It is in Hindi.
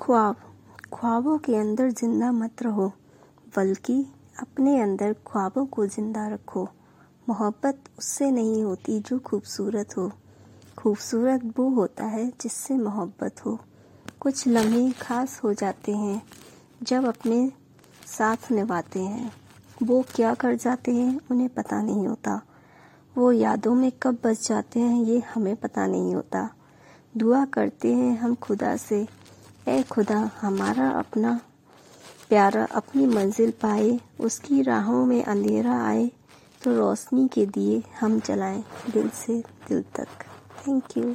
ख्वाब। ख्वाबों के अंदर ज़िंदा मत रहो, बल्कि अपने अंदर ख्वाबों को ज़िंदा रखो। मोहब्बत उससे नहीं होती जो खूबसूरत हो। खूबसूरत वो होता है जिससे मोहब्बत हो। कुछ लम्हे खास हो जाते हैं जब अपने साथ निभाते हैं। वो क्या कर जाते हैं उन्हें पता नहीं होता। वो यादों में कब बच जाते हैं ये हमें पता नहीं होता। दुआ करते हैं हम खुदा से ए खुदा, हमारा अपना प्यारा अपनी मंजिल पाए, उसकी राहों में अंधेरा आए तो रोशनी के दिए हम चलाएँ दिल से दिल तक। Thank you